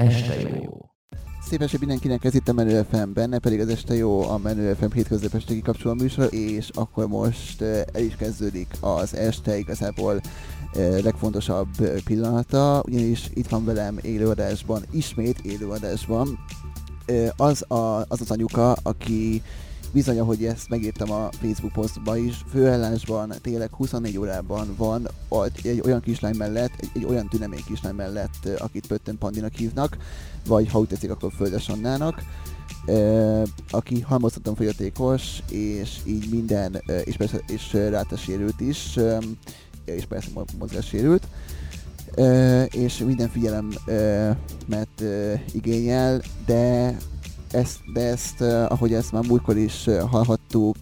Este jó. Szép eső mindenkinek, ez itt a Menő FM, benne pedig az este jó a Menő FM hétköznapi este kikapcsoló műsor, és akkor most uh, el is kezdődik az este igazából uh, legfontosabb pillanata, ugyanis itt van velem élőadásban, ismét élőadásban, az, a, az az anyuka, aki bizony, ahogy ezt megírtam a Facebook posztba is, főállásban tényleg 24 órában van egy olyan kislány mellett, egy, egy olyan tünemény kislány mellett, akit Pötten Pandinak hívnak, vagy ha úgy tetszik, akkor Földes Annának, aki halmozottan fogyatékos, és így minden, és persze és rátesérült is, és persze mozgássérült, és minden figyelemet igényel, de ezt, de ezt, ahogy ezt már múltkor is hallhattuk,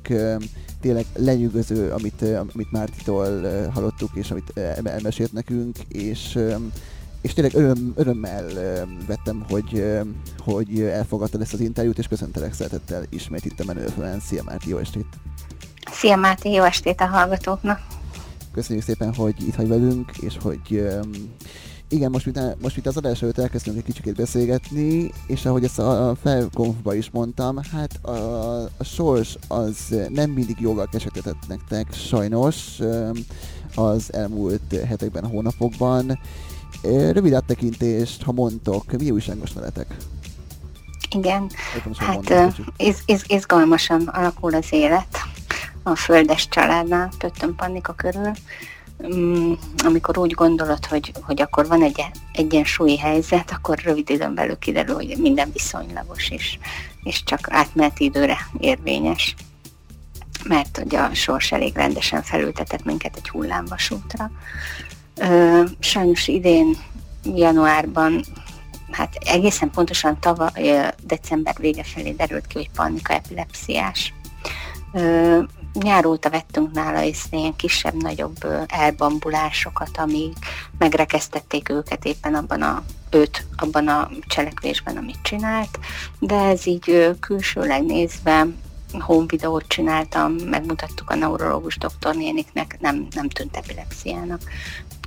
tényleg lenyűgöző, amit, amit Mártitól hallottuk, és amit elmesélt nekünk, és és tényleg öröm, örömmel vettem, hogy, hogy elfogadtad ezt az interjút, és köszöntelek szeretettel ismét itt a menőfően. Szia Márti, jó estét! Szia Máté, jó estét a hallgatóknak! Köszönjük szépen, hogy itt vagy velünk, és hogy igen, most itt, most itt az adás előtt elkezdtünk egy kicsit beszélgetni, és ahogy ezt a, a felkonfba is mondtam, hát a, a sors az nem mindig jóval kesetetett nektek, sajnos az elmúlt hetekben, hónapokban. Rövid áttekintést, ha mondtok, mi újságos veletek? Igen, hát iz, iz, izgalmasan alakul az élet a földes családnál, Pöttön Pannika körül. Mm, amikor úgy gondolod, hogy, hogy akkor van egy egyensúlyi helyzet, akkor rövid időn belül kiderül, hogy minden viszonylagos, és, és csak átmeneti időre érvényes. Mert hogy a sors elég rendesen felültetett minket egy hullámvasútra. Ö, sajnos idén, januárban, hát egészen pontosan tavaly, december vége felé derült ki, hogy panika epilepsziás. Nyár óta vettünk nála észre ilyen kisebb-nagyobb elbambulásokat, amíg megrekesztették őket éppen abban a őt abban a cselekvésben, amit csinált, de ez így külsőleg nézve home videót csináltam, megmutattuk a neurológus doktornéniknek, nem, nem tűnt epilepsziának.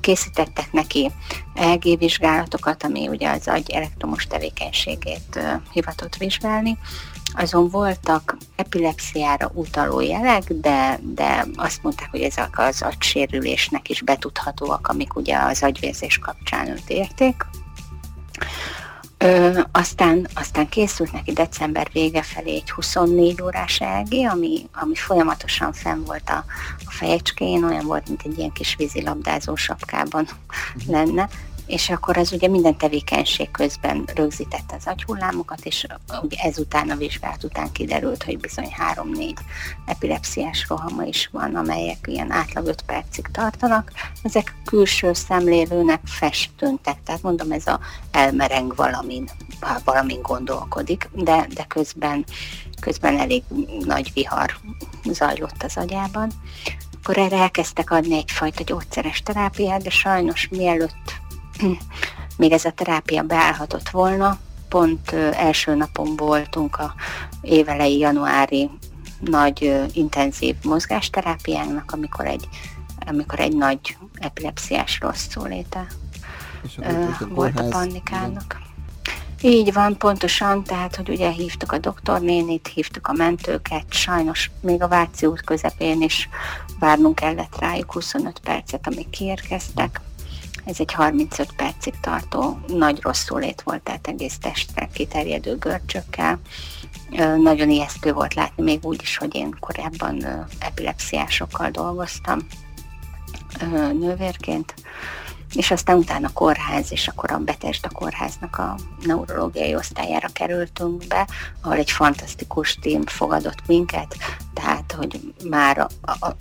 Készítettek neki EG vizsgálatokat, ami ugye az agy elektromos tevékenységét hivatott vizsgálni, azon voltak epilepsziára utaló jelek, de, de azt mondták, hogy ezek az agysérülésnek is betudhatóak, amik ugye az agyvérzés kapcsán őt érték. Ö, aztán, aztán készült neki december vége felé egy 24 órás EG, ami, ami folyamatosan fenn volt a, a fejecskén, olyan volt, mint egy ilyen kis vízilabdázó sapkában lenne, és akkor az ugye minden tevékenység közben rögzítette az agyhullámokat, és ugye ezután a vizsgálat után kiderült, hogy bizony 3-4 epilepsziás rohama is van, amelyek ilyen átlag 5 percig tartanak. Ezek külső szemlélőnek festőntek, tehát mondom, ez a elmereng valamin, valamin gondolkodik, de, de közben, közben elég nagy vihar zajlott az agyában. Akkor erre elkezdtek adni egyfajta gyógyszeres terápiát, de sajnos mielőtt még ez a terápia beállhatott volna. Pont első napon voltunk a évelei januári nagy intenzív mozgásterápiának, amikor egy, amikor egy nagy epilepsziás rossz szóléte volt a pannikának. Így van, pontosan, tehát, hogy ugye hívtuk a doktornénit, hívtuk a mentőket, sajnos még a Váci út közepén is várnunk kellett rájuk 25 percet, amíg kiérkeztek. Ez egy 35 percig tartó nagy rosszulét volt, tehát egész testre kiterjedő görcsökkel. Nagyon ijesztő volt látni, még úgy is, hogy én korábban epilepsziásokkal dolgoztam nővérként és aztán utána kórház, és akkor a Betesda kórháznak a neurológiai osztályára kerültünk be, ahol egy fantasztikus tím fogadott minket, tehát, hogy már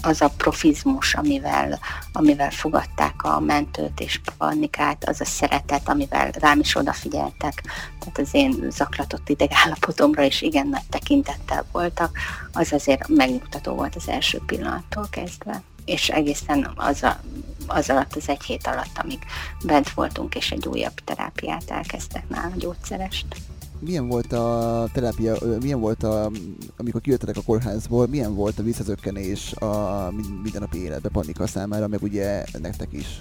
az a profizmus, amivel, amivel fogadták a mentőt és panikát, az a szeretet, amivel rám is odafigyeltek, tehát az én zaklatott idegállapotomra is igen nagy tekintettel voltak, az azért megnyugtató volt az első pillanattól kezdve és egészen az, a, az alatt, az egy hét alatt, amíg bent voltunk, és egy újabb terápiát elkezdtek nála gyógyszerest. Milyen volt a terápia, milyen volt a, amikor kijöttetek a kórházból, milyen volt a visszazökkenés a mindennapi életbe Panika számára, meg ugye nektek is?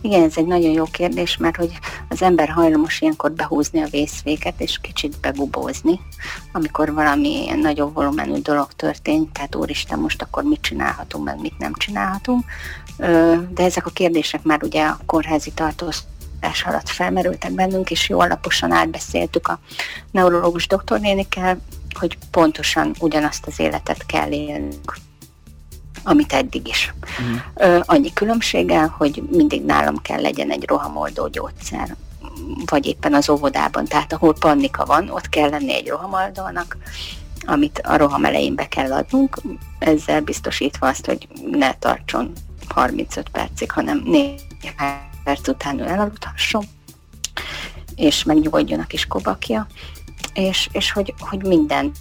Igen, ez egy nagyon jó kérdés, mert hogy az ember hajlamos ilyenkor behúzni a vészvéget, és kicsit begubózni, amikor valami nagyobb volumenű dolog történik, tehát úristen, most akkor mit csinálhatunk, meg mit nem csinálhatunk. De ezek a kérdések már ugye a kórházi tartóztatás alatt felmerültek bennünk, és jó alaposan átbeszéltük a neurológus doktornénikkel, hogy pontosan ugyanazt az életet kell élnünk amit eddig is. Ö, annyi különbséggel, hogy mindig nálam kell legyen egy rohamoldó gyógyszer, vagy éppen az óvodában, tehát ahol pannika van, ott kell lenni egy rohamoldónak, amit a roham elején be kell adnunk, ezzel biztosítva azt, hogy ne tartson 35 percig, hanem 4 perc után elaludhasson, és megnyugodjon a kis kobakja, és, és hogy, hogy minden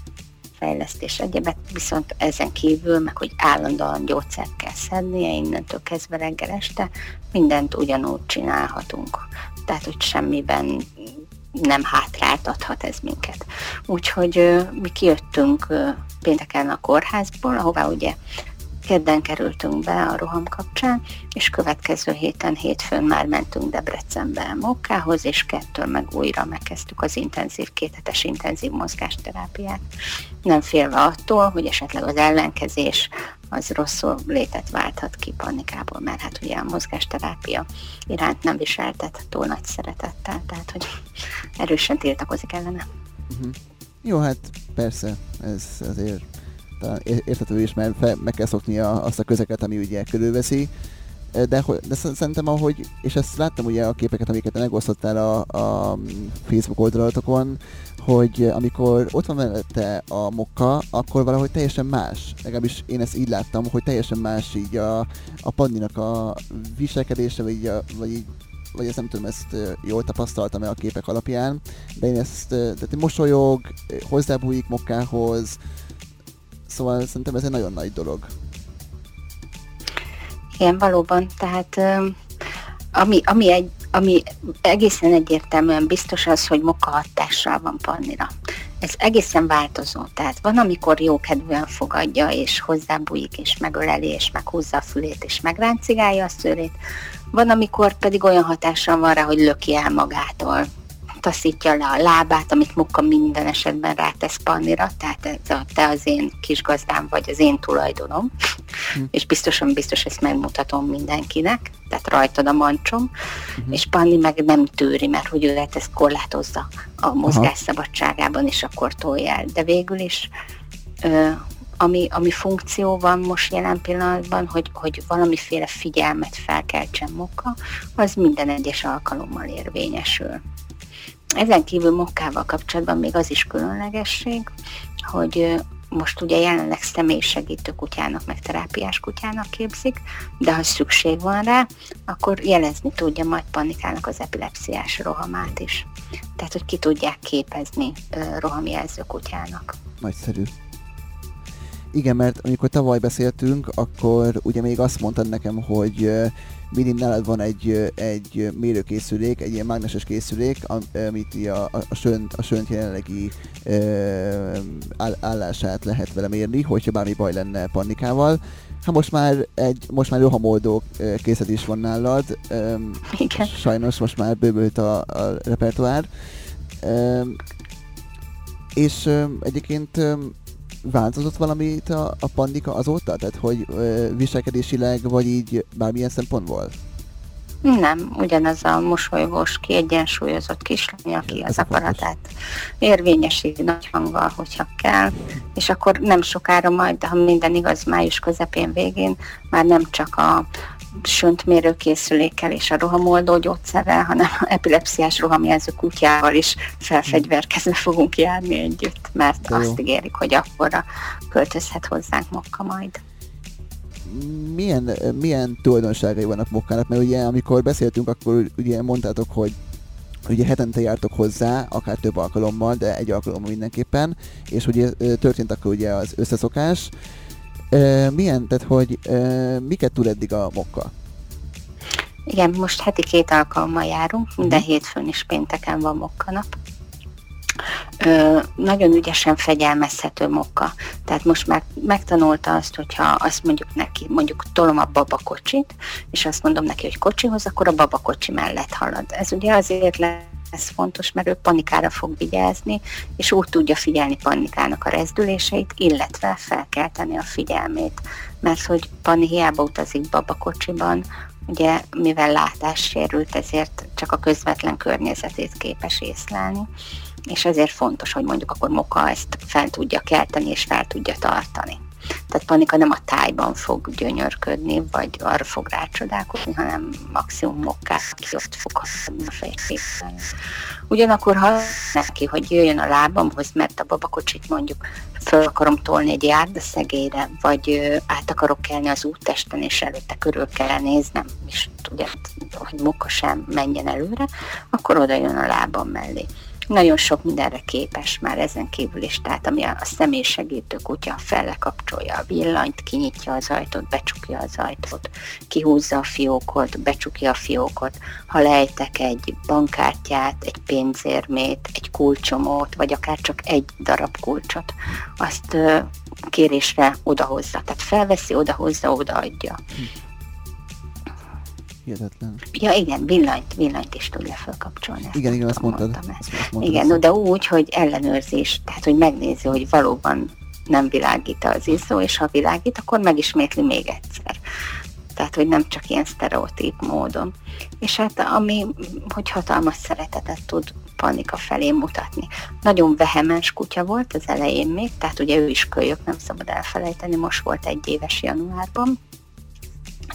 fejlesztés egyebet, viszont ezen kívül, meg hogy állandóan gyógyszert kell szednie, innentől kezdve reggel este, mindent ugyanúgy csinálhatunk. Tehát, hogy semmiben nem hátráltathat ez minket. Úgyhogy mi kijöttünk pénteken a kórházból, ahová ugye Kedden kerültünk be a roham kapcsán, és következő héten, hétfőn már mentünk Debrecenbe Mokkához, és kettől meg újra megkezdtük az intenzív, kéthetes intenzív mozgásterápiát. Nem félve attól, hogy esetleg az ellenkezés az rosszul létet válthat ki panikából, mert hát ugye a mozgásterápia iránt nem viseltet túl nagy szeretettel, tehát hogy erősen tiltakozik ellene. Uh-huh. Jó, hát persze, ez azért érthető is, mert fel, meg kell szokni a, azt a közeket, ami ugye körülveszi. De, de szerintem ahogy, és ezt láttam ugye a képeket, amiket megosztottál a, a Facebook oldalatokon, hogy amikor ott van mellette a mokka, akkor valahogy teljesen más. Legalábbis én ezt így láttam, hogy teljesen más így a, a pandinak a viselkedése, vagy, így a, vagy így vagy ezt nem tudom, ezt jól tapasztaltam-e a képek alapján, de én ezt, tehát mosolyog, hozzábújik mokkához, Szóval szerintem ez egy nagyon nagy dolog. Igen, valóban. Tehát ami, ami, egy, ami egészen egyértelműen biztos az, hogy moka hatással van Pannira. Ez egészen változó. Tehát van, amikor jókedvűen fogadja, és hozzábújik, és megöleli, és meghúzza a fülét, és megráncigálja a szőrét. Van, amikor pedig olyan hatással van rá, hogy löki el magától taszítja le a lábát, amit Mukka minden esetben rátesz Pannira, tehát ez a, te az én kis gazdám vagy az én tulajdonom, hm. és biztosan biztos ezt megmutatom mindenkinek, tehát rajtad a mancsom, hm. és Panni meg nem tűri, mert hogy ő lehet ezt korlátozza a mozgás szabadságában, és akkor tolja el. De végül is ö, ami, ami funkció van most jelen pillanatban, hogy, hogy valamiféle figyelmet felkeltsen Mokka, az minden egyes alkalommal érvényesül. Ezen kívül mokkával kapcsolatban még az is különlegesség, hogy most ugye jelenleg személysegítő kutyának, meg terápiás kutyának képzik, de ha szükség van rá, akkor jelezni tudja majd panikának az epilepsziás rohamát is. Tehát, hogy ki tudják képezni rohamjelző kutyának. Nagyszerű. Igen, mert amikor tavaly beszéltünk, akkor ugye még azt mondtad nekem, hogy mindig nálad van egy, egy mérőkészülék, egy ilyen mágneses készülék, amit a, a, a, sönt, a sönt jelenlegi áll, állását lehet vele mérni, hogyha bármi baj lenne pannikával. Hát most már egy, most már rohamoldó készlet is van nálad. Igen. Sajnos most már bővült a, a repertoár. És egyébként változott valamit a, a pandika azóta? Tehát, hogy ö, viselkedésileg, vagy így bármilyen szempontból? Nem, ugyanaz a mosolygós, kiegyensúlyozott kislány, aki az akaratát érvényesíti nagy hanggal, hogyha kell, és akkor nem sokára majd, ha minden igaz, május közepén végén már nem csak a söntmérőkészülékkel és a rohamoldó gyógyszerrel, hanem a epilepsziás rohamjelző kutyával is felfegyverkezve fogunk járni együtt, mert Jó. azt ígérik, hogy akkorra költözhet hozzánk Mokka majd. Milyen, milyen tulajdonságai vannak Mokkának? Mert ugye amikor beszéltünk, akkor ugye mondtátok, hogy ugye hetente jártok hozzá, akár több alkalommal, de egy alkalommal mindenképpen, és ugye történt akkor ugye az összeszokás, milyen, tehát hogy miket tud eddig a mokka? Igen, most heti két alkalommal járunk, minden uh-huh. hétfőn és pénteken van mokkanap. Nagyon ügyesen fegyelmezhető mokka. Tehát most már megtanulta azt, hogyha azt mondjuk neki, mondjuk tolom a babakocsit, és azt mondom neki, hogy kocsihoz, akkor a babakocsi mellett halad. Ez ugye azért lesz fontos, mert ő panikára fog vigyázni, és úgy tudja figyelni panikának a rezdüléseit, illetve felkelteni a figyelmét. Mert hogy Pani hiába utazik babakocsiban, ugye mivel látás sérült, ezért csak a közvetlen környezetét képes észlelni és ezért fontos, hogy mondjuk akkor Moka ezt fel tudja kelteni és fel tudja tartani. Tehát Panika nem a tájban fog gyönyörködni, vagy arra fog rácsodálkozni, hanem maximum mokkát ott fog. Ugyanakkor ha neki, hogy jöjjön a lábamhoz, mert a babakocsit mondjuk föl akarom tolni egy járdaszegélyre, vagy át akarok kelni az úttesten, és előtte körül kell néznem, és ugye, hogy moka sem menjen előre, akkor oda jön a lábam mellé nagyon sok mindenre képes már ezen kívül is, tehát ami a személysegítő kutya fellekapcsolja a villanyt, kinyitja az ajtót, becsukja az ajtót, kihúzza a fiókot, becsukja a fiókot, ha lejtek egy bankkártyát, egy pénzérmét, egy kulcsomót, vagy akár csak egy darab kulcsot, azt kérésre odahozza. Tehát felveszi, odahozza, odaadja. Hm hihetetlen. Ja igen, villanyt, villanyt is tudja felkapcsolni. Igen, igen, azt mondtad. Ezt, ezt mondtad igen, no, de úgy, hogy ellenőrzés, tehát hogy megnézi, hogy valóban nem világít az izzó, és ha világít, akkor megismétli még egyszer. Tehát, hogy nem csak ilyen sztereotíp módon. És hát ami, hogy hatalmas szeretetet tud panika felé mutatni. Nagyon vehemens kutya volt az elején még, tehát ugye ő is kölyök, nem szabad elfelejteni, most volt egy éves januárban,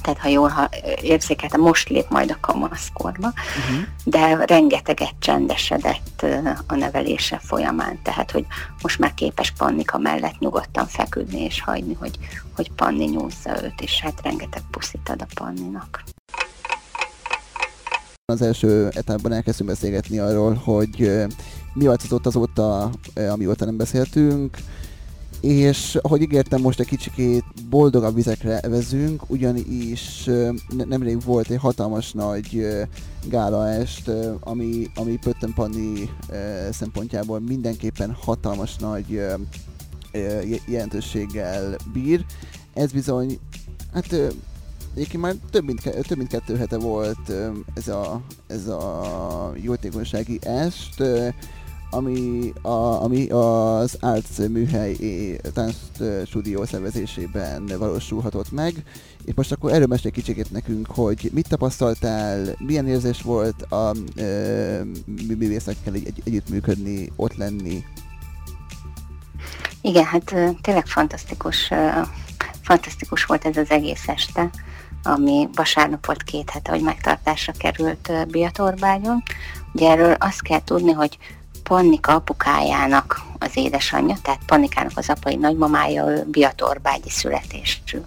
tehát ha jól ha érzékelte, most lép majd a kamaszkorba, uh-huh. de rengeteget csendesedett a nevelése folyamán, tehát hogy most már képes Pannika mellett nyugodtan feküdni és hagyni, hogy, hogy Panni nyúzza őt, és hát rengeteg puszit ad a Panninak. Az első etapban elkezdtünk beszélgetni arról, hogy mi változott azóta, amióta nem beszéltünk, és ahogy ígértem, most egy kicsikét boldogabb vizekre vezünk, ugyanis nemrég volt egy hatalmas nagy gálaest, ami, ami Pötten Panni szempontjából mindenképpen hatalmas nagy jelentőséggel bír. Ez bizony, hát egyébként már több mint, több mint kettő hete volt ez a, ez a jótékonysági est, ami, a, ami az Arts műhely tánc stúdió szervezésében valósulhatott meg. És most akkor erről mesélj kicsikét nekünk, hogy mit tapasztaltál, milyen érzés volt a e, művészekkel egy, egy, együttműködni, ott lenni? Igen, hát tényleg fantasztikus, fantasztikus volt ez az egész este, ami vasárnap volt két hete, hogy megtartásra került Biatorbágyon. Ugye erről azt kell tudni, hogy Pannika apukájának az édesanyja, tehát Pannikának az apai nagymamája, ő Biatorbágyi születésű.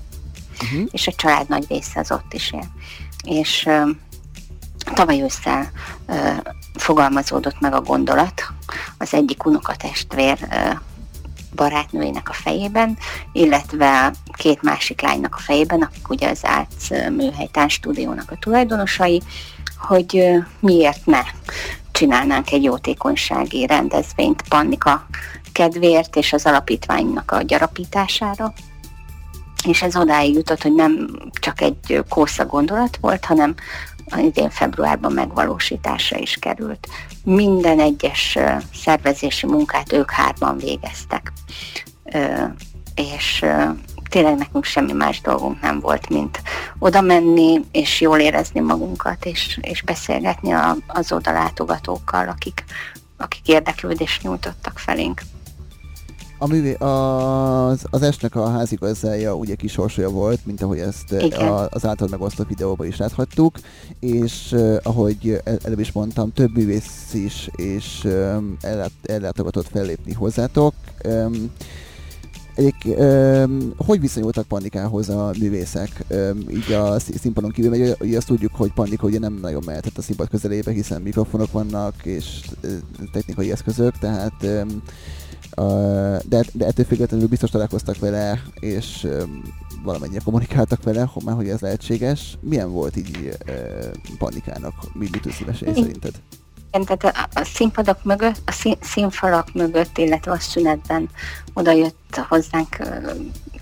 Uh-huh. És a család nagy része az ott is él. És tavaly ősszel uh, fogalmazódott meg a gondolat az egyik unokatestvér barátnőjének a fejében, illetve két másik lánynak a fejében, akik ugye az Árc műhely stúdiónak a tulajdonosai, hogy miért ne csinálnánk egy jótékonysági rendezvényt Pannika kedvéért és az alapítványnak a gyarapítására. És ez odáig jutott, hogy nem csak egy kósza gondolat volt, hanem idén februárban megvalósításra is került. Minden egyes szervezési munkát ők hárman végeztek. És tényleg nekünk semmi más dolgunk nem volt, mint oda menni, és jól érezni magunkat, és, és beszélgetni a, az oda látogatókkal, akik, akik érdeklődést nyújtottak felénk. A művé, az, az esnek a házigazdája ugye kis sorsolya volt, mint ahogy ezt a, az által megosztott videóban is láthattuk, és uh, ahogy előbb is mondtam, több művész is és um, ellátogatott fellépni hozzátok. Um, egy, um, hogy viszonyultak Pannikához a művészek, um, így a színpadon kívül, mert ugye azt tudjuk, hogy Pannika ugye nem nagyon mehetett a színpad közelébe, hiszen mikrofonok vannak és technikai eszközök, tehát um, uh, de, de ettől függetlenül biztos találkoztak vele, és um, valamennyire kommunikáltak vele, már hogy ez lehetséges. Milyen volt így uh, Pannikának, mit szívesen szerinted? Tehát a, a színpadok mögött, a szín, színfalak mögött, illetve a szünetben oda jött hozzánk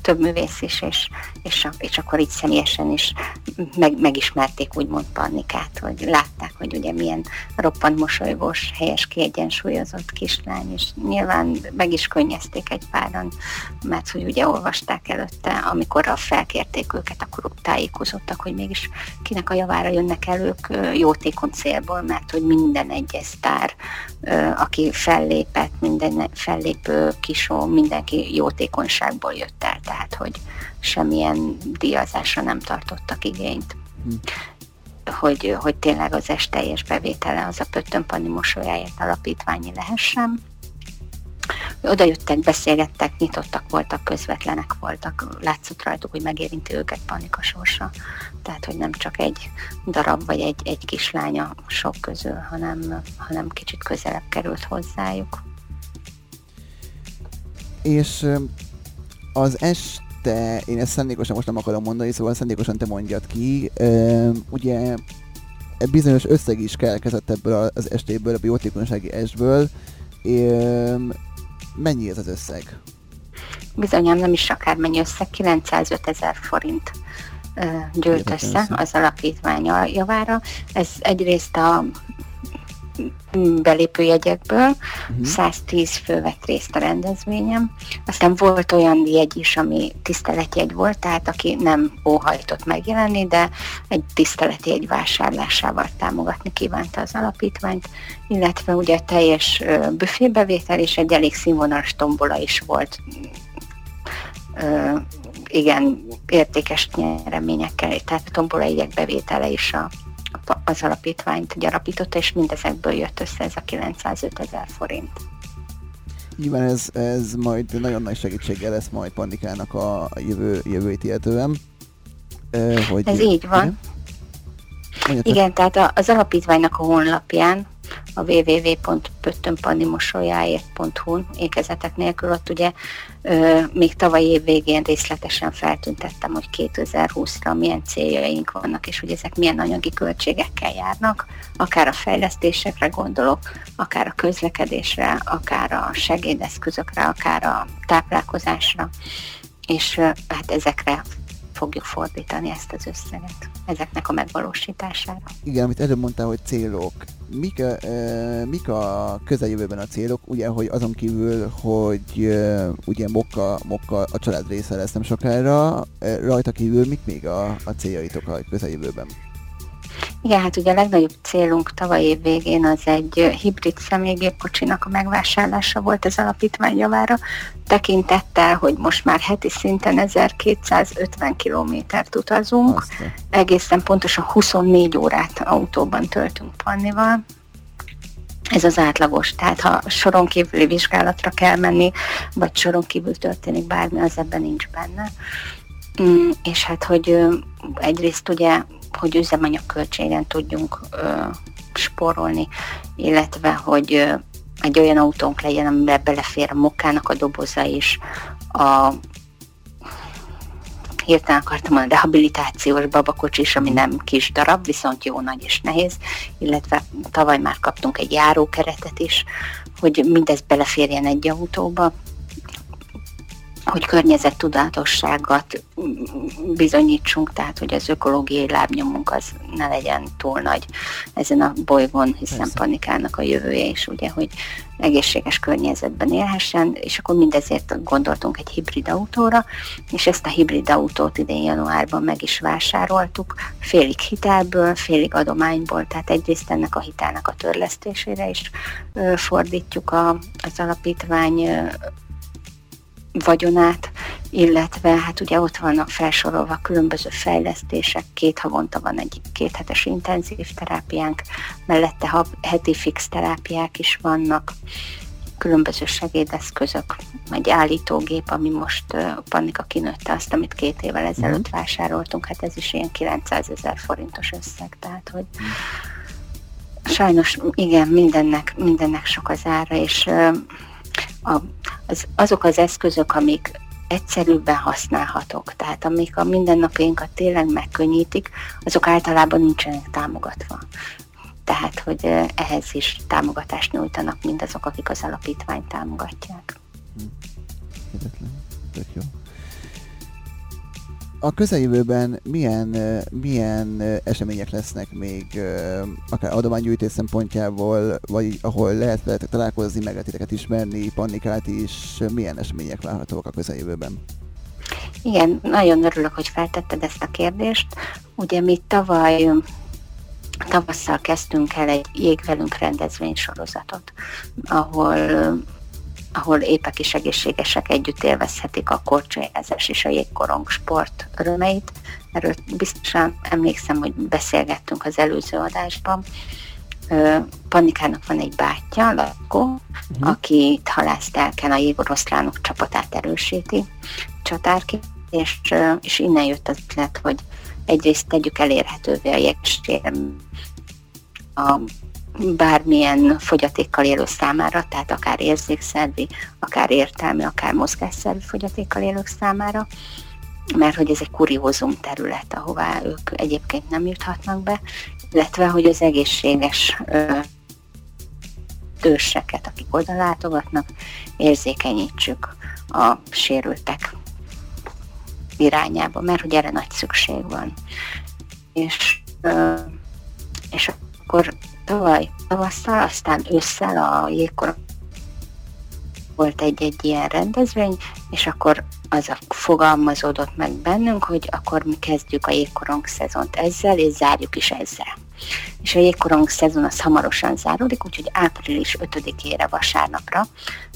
több művész is, és, és, és akkor így személyesen is meg, megismerték úgymond Pannikát, hogy látták, hogy ugye milyen roppant mosolygós, helyes, kiegyensúlyozott kislány, és nyilván meg is könnyezték egy páran, mert hogy ugye olvasták előtte, amikor a felkérték őket, akkor tájékozottak, hogy mégis kinek a javára jönnek el ők jótékony célból, mert hogy minden egyes sztár, aki fellépett, minden fellépő kisó, mindenki jótékonyságból jött el tehát hogy semmilyen díjazásra nem tartottak igényt. Hm. Hogy, hogy tényleg az est teljes bevétele az a Pöttönpani mosolyáért alapítványi lehessen. Oda jöttek, beszélgettek, nyitottak voltak, közvetlenek voltak, látszott rajtuk, hogy megérinti őket panika sorsa. Tehát, hogy nem csak egy darab vagy egy, egy kislánya sok közül, hanem, hanem kicsit közelebb került hozzájuk. És az este, én ezt szándékosan most nem akarom mondani, szóval szándékosan te mondjad ki, ugye bizonyos összeg is keletkezett ebből az estéből, a biotékonysági estből. Üm, mennyi ez az összeg? Bizonyám nem is akármennyi összeg, 905 ezer forint gyűlt össze az alapítvány javára. Ez egyrészt a belépőjegyekből, uh-huh. 110 fő vett részt a rendezvényem. Aztán volt olyan jegy is, ami tiszteletjegy volt, tehát aki nem óhajtott megjelenni, de egy tiszteletjegy vásárlásával támogatni kívánta az alapítványt, illetve ugye teljes büfébevétel és egy elég színvonalas tombola is volt igen, értékes nyereményekkel, tehát tombola jegyek bevétele is a az alapítványt gyarapította, és mindezekből jött össze ez a 905 ezer forint. Nyilván ez, ez majd nagyon nagy segítséggel lesz majd Pandikának a jövő, jövőt illetően. hogy ez így van. Igen, Igen tehát az alapítványnak a honlapján a www.pöttönpannimosolyáért.hu ékezetek nélkül. Ott ugye ö, még tavaly év végén részletesen feltüntettem, hogy 2020-ra milyen céljaink vannak, és hogy ezek milyen anyagi költségekkel járnak, akár a fejlesztésekre gondolok, akár a közlekedésre, akár a segédeszközökre, akár a táplálkozásra, és hát ezekre fogjuk fordítani ezt az összeget, ezeknek a megvalósítására. Igen, amit előbb mondtál, hogy célok. Mik e, mik a közeljövőben a célok? Ugye, hogy azon kívül, hogy e, ugye Mokka, Mokka a család része lesz nem sokára, e, rajta kívül mik még a, a céljaitok a közeljövőben? Igen, hát ugye a legnagyobb célunk tavaly év végén az egy hibrid személygépkocsinak a megvásárlása volt az alapítvány javára, tekintettel, hogy most már heti szinten 1250 kilométert utazunk, Aztán. egészen pontosan 24 órát autóban töltünk Pannival, ez az átlagos, tehát ha soron kívüli vizsgálatra kell menni, vagy soron kívül történik bármi, az ebben nincs benne. Mm, és hát, hogy egyrészt ugye hogy üzemanyag költségen tudjunk ö, sporolni, illetve hogy ö, egy olyan autónk legyen, amiben belefér a mokának a doboza is, a hirtelen akartam mondani, rehabilitációs babakocsis, ami nem kis darab, viszont jó nagy és nehéz, illetve tavaly már kaptunk egy járókeretet is, hogy mindez beleférjen egy autóba, hogy környezettudatosságot bizonyítsunk, tehát hogy az ökológiai lábnyomunk az ne legyen túl nagy ezen a bolygón, hiszen Persze. panikának a jövője is, ugye, hogy egészséges környezetben élhessen, és akkor mindezért gondoltunk egy hibrid autóra, és ezt a hibrid autót idén januárban meg is vásároltuk, félig hitelből, félig adományból, tehát egyrészt ennek a hitelnek a törlesztésére is fordítjuk a, az alapítvány vagyonát, illetve hát ugye ott vannak felsorolva különböző fejlesztések, két havonta van egy kéthetes intenzív terápiánk, mellette heti fix terápiák is vannak, különböző segédeszközök, egy állítógép, ami most uh, Pannika kinőtte azt, amit két évvel ezelőtt mm. vásároltunk, hát ez is ilyen 900 ezer forintos összeg, tehát hogy mm. sajnos igen, mindennek, mindennek sok az ára, és uh, a, az, azok az eszközök, amik egyszerűbben használhatók, tehát amik a mindennapjainkat tényleg megkönnyítik, azok általában nincsenek támogatva. tehát hogy ehhez is támogatást nyújtanak mindazok, akik az alapítványt támogatják. Hm. Tök jó. A közeljövőben milyen, milyen események lesznek még, akár adománygyűjtés szempontjából, vagy ahol lehet veletek találkozni, meg lehet titeket ismerni, Pannikát is, milyen események várhatóak a közeljövőben? Igen, nagyon örülök, hogy feltetted ezt a kérdést. Ugye mi tavaly tavasszal kezdtünk el egy jégvelünk rendezvénysorozatot, ahol ahol épek és egészségesek együtt élvezhetik a korcsolyázás és a jégkorong sport örömeit. Erről biztosan emlékszem, hogy beszélgettünk az előző adásban. Pannikának van egy bátyja, Lakó, uh-huh. aki halásztelken a jégoroszlánok csapatát erősíti csatárként, és, és innen jött az ötlet, hogy egyrészt tegyük elérhetővé a jégsérem a bármilyen fogyatékkal élő számára, tehát akár érzékszervi, akár értelmi, akár mozgásszervi fogyatékkal élők számára, mert hogy ez egy kuriózum terület, ahová ők egyébként nem juthatnak be, illetve hogy az egészséges őseket, akik oda látogatnak, érzékenyítsük a sérültek irányába, mert hogy erre nagy szükség van. És, és akkor tavaly tavasszal, aztán ősszel a jégkor volt egy-egy ilyen rendezvény, és akkor az a fogalmazódott meg bennünk, hogy akkor mi kezdjük a jégkorong szezont ezzel, és zárjuk is ezzel. És a jégkorong szezon az hamarosan záródik, úgyhogy április 5-ére vasárnapra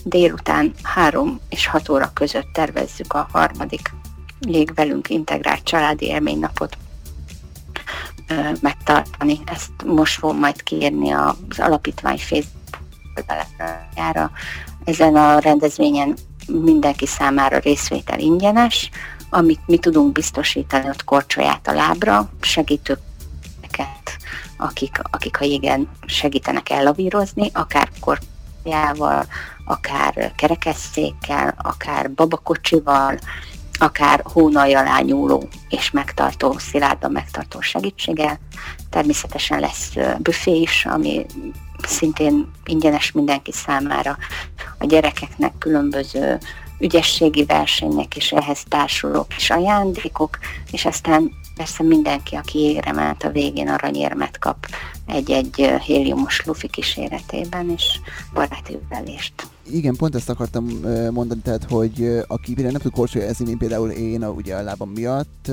délután 3 és 6 óra között tervezzük a harmadik Jégvelünk integrált családi élménynapot megtartani. Ezt most fogom majd kérni az alapítvány Facebook Ezen a rendezvényen mindenki számára részvétel ingyenes, amit mi tudunk biztosítani, ott korcsolyát a lábra, segítőket, akik, akik a jégen segítenek ellavírozni, akár korcsolyával, akár kerekesszékkel, akár babakocsival, akár hónaj alá nyúló és megtartó, szilárdan megtartó segítséggel. Természetesen lesz büfé is, ami szintén ingyenes mindenki számára. A gyerekeknek különböző ügyességi versenyek és ehhez társuló kis ajándékok, és aztán persze mindenki, aki égre ment, a végén aranyérmet kap egy-egy héliumos lufi kíséretében, és baráti üvelést. Igen, pont ezt akartam mondani, tehát, hogy aki például nem tud korcsolyozni, mint például én, a, ugye a lábam miatt,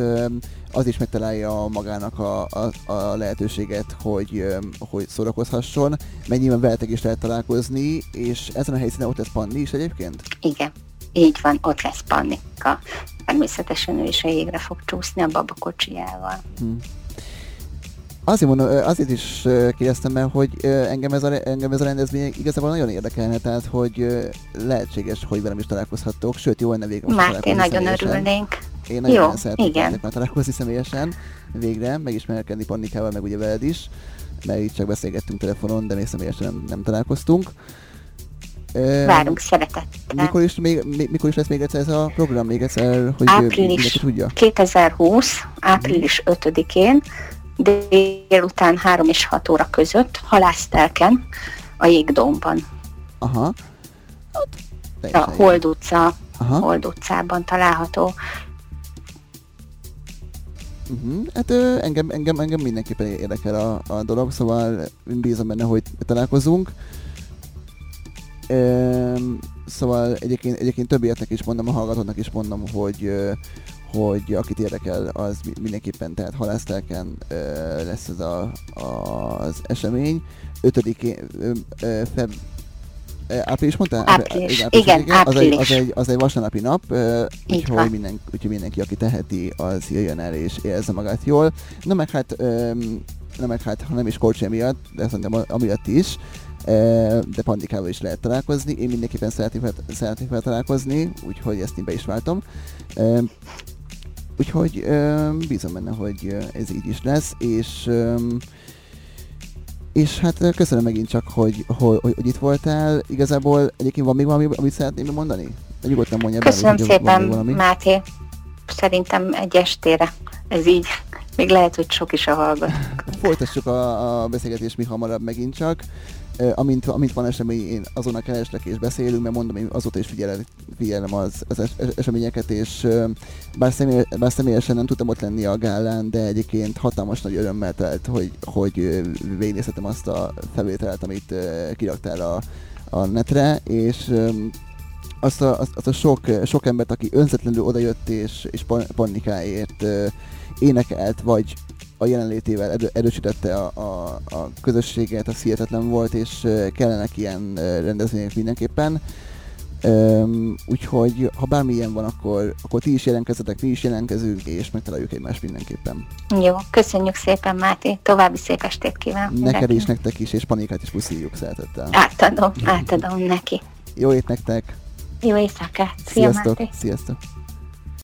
az is megtalálja magának a, a, a lehetőséget, hogy, hogy szórakozhasson, mert nyilván veletek is lehet találkozni, és ezen a helyszínen ott lesz Panni is egyébként? Igen, így van, ott lesz Pannika. Természetesen ő is a jégre fog csúszni a babakocsijával. Hmm. Azért, mondom, azért is kérdeztem mert hogy engem ez, a, engem ez a rendezvény igazából nagyon érdekelne, tehát hogy lehetséges, hogy velem is találkozhattok, sőt, jó lenne végre most én nagyon örülnénk. Én nagyon, jó, szeretnék már találkozni személyesen, végre, megismerkedni Pannikával, meg ugye veled is, mert így csak beszélgettünk telefonon, de még személyesen nem, nem találkoztunk. Várunk szeretettel. Mikor is, még, mikor is lesz még egyszer ez a program? Még egyszer, hogy április, tudja? 2020, április 5-én, délután 3 és 6 óra között halásztelken a jégdómban. Aha. A Hold utca, Aha. Hold utcában található. Uh-huh. Hát ö, engem, engem, engem mindenképpen érdekel a, a dolog, szóval bízom benne, hogy találkozunk. Szóval egyébként, egyébként többieknek is mondom, a hallgatóknak is mondom, hogy hogy akit érdekel, az mindenképpen, tehát halásztelken lesz ez a, a, az esemény. 5-én, feb, április mondtál? Április, igen, április, igen, április. Az, egy, az, egy, az egy vasárnapi nap, úgyhogy, minden, úgyhogy mindenki, aki teheti, az jöjjön el és érezze magát jól. Na meg hát, na meg hát, ha nem is korcsé miatt, de szerintem amiatt is, de Pandikával is lehet találkozni. Én mindenképpen szeretnék, szeretnék vele találkozni, úgyhogy ezt én be is váltom. Úgyhogy bízom benne, hogy ez így is lesz, és és hát köszönöm megint csak, hogy, hogy, hogy, hogy itt voltál. Igazából egyébként van még valami, amit szeretném mondani? Nyugodtan mondja Köszönöm bármi, szépen, valami. Máté. Szerintem egy estére ez így Még lehet, hogy sok is a hallgatók. Folytassuk a, a beszélgetést mi hamarabb megint csak. Amint, amint van esemény, én azonnal kereslek és beszélünk, mert mondom, én azóta is figyelem, figyelem az, az es, eseményeket, és bár, személy, bár személyesen nem tudtam ott lenni a gálán, de egyébként hatalmas nagy örömmel telt, hogy, hogy végignézhetem azt a felvételt, amit kiraktál a, a netre, és azt a, azt, a sok, sok embert, aki önzetlenül odajött és, és panikáért énekelt, vagy a jelenlétével erő, erősítette a, a, a közösséget, az hihetetlen volt, és kellenek ilyen rendezvények mindenképpen. Um, úgyhogy ha bármilyen van, akkor, akkor ti is jelentkezzetek, mi is jelentkezünk, és megtaláljuk egymást mindenképpen. Jó, köszönjük szépen Máté, további szép estét kívánok. Neked is, nektek is, és panikát is puszíjuk szeretettel. Átadom, átadom neki. Jó ét nektek! Jó éjszakát! Szia, Sziasztok! Máté. Sziasztok!